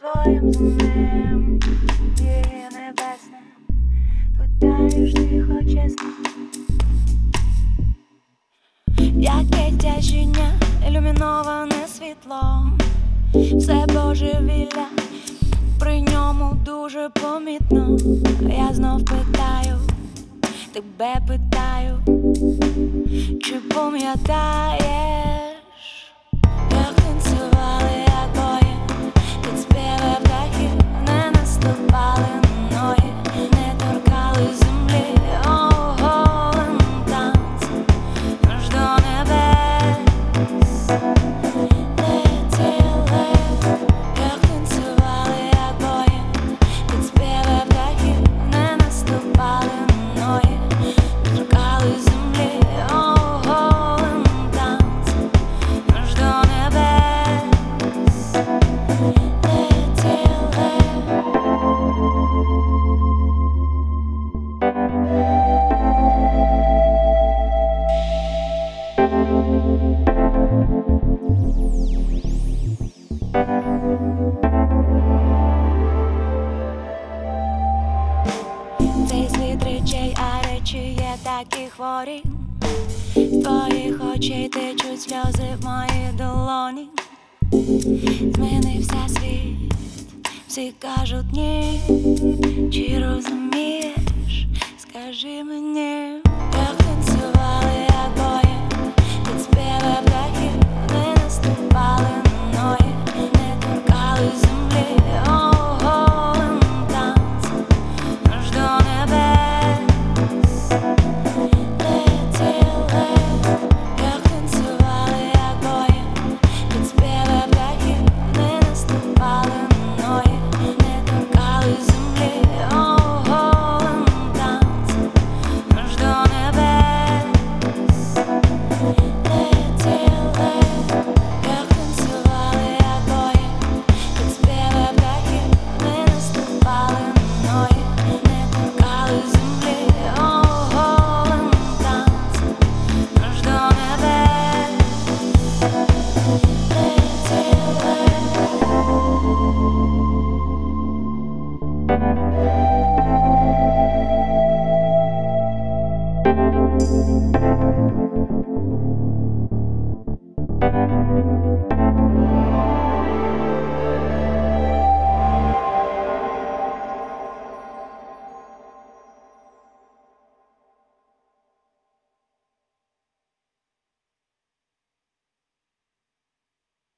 Твоїм землем є тихо чесно. Яке тяжіння, ілюміноване світло все божевілля, при ньому дуже помітно. Я знов питаю, тебе питаю, чи пам'ятаєш? хворі, з твоїх очей течуть сльози в моїй долоні. Змінився світ, всі кажуть ні, чи розумієш, скажи мені. Música